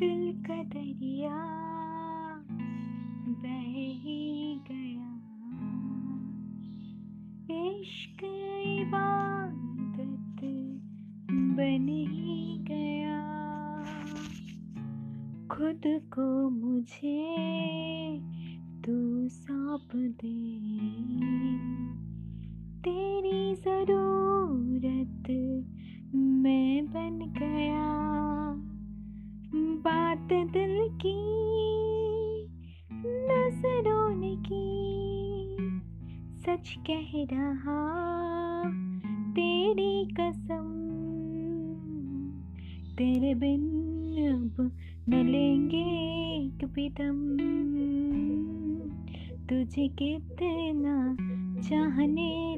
का दरिया बह ही गया। इश्क इबादत बन ही गया। खुद को मुझे तू सौंप दे। तेरी ज़रूरत मैं बन गया बात दिल की नज़रों ने की। सच कह रहा, तेरी कसम, तेरे बिन अब न लेंगे कभी दम। तुझे कितना चाहने